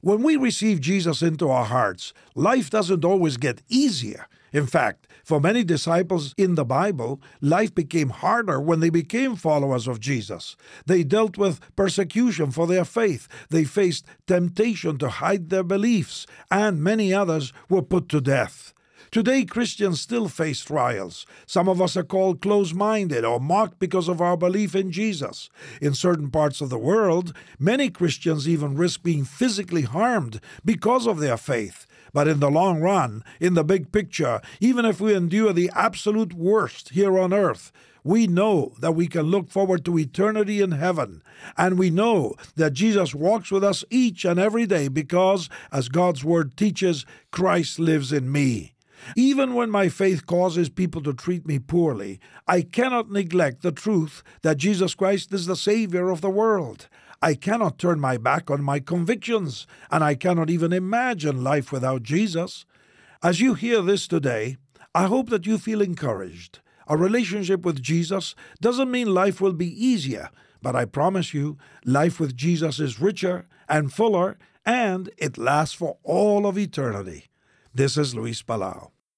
When we receive Jesus into our hearts, life doesn't always get easier. In fact, for many disciples in the Bible, life became harder when they became followers of Jesus. They dealt with persecution for their faith, they faced temptation to hide their beliefs, and many others were put to death. Today, Christians still face trials. Some of us are called close minded or mocked because of our belief in Jesus. In certain parts of the world, many Christians even risk being physically harmed because of their faith. But in the long run, in the big picture, even if we endure the absolute worst here on earth, we know that we can look forward to eternity in heaven. And we know that Jesus walks with us each and every day because, as God's Word teaches, Christ lives in me. Even when my faith causes people to treat me poorly, I cannot neglect the truth that Jesus Christ is the Savior of the world. I cannot turn my back on my convictions, and I cannot even imagine life without Jesus. As you hear this today, I hope that you feel encouraged. A relationship with Jesus doesn't mean life will be easier, but I promise you, life with Jesus is richer and fuller, and it lasts for all of eternity. This is Luis Palau.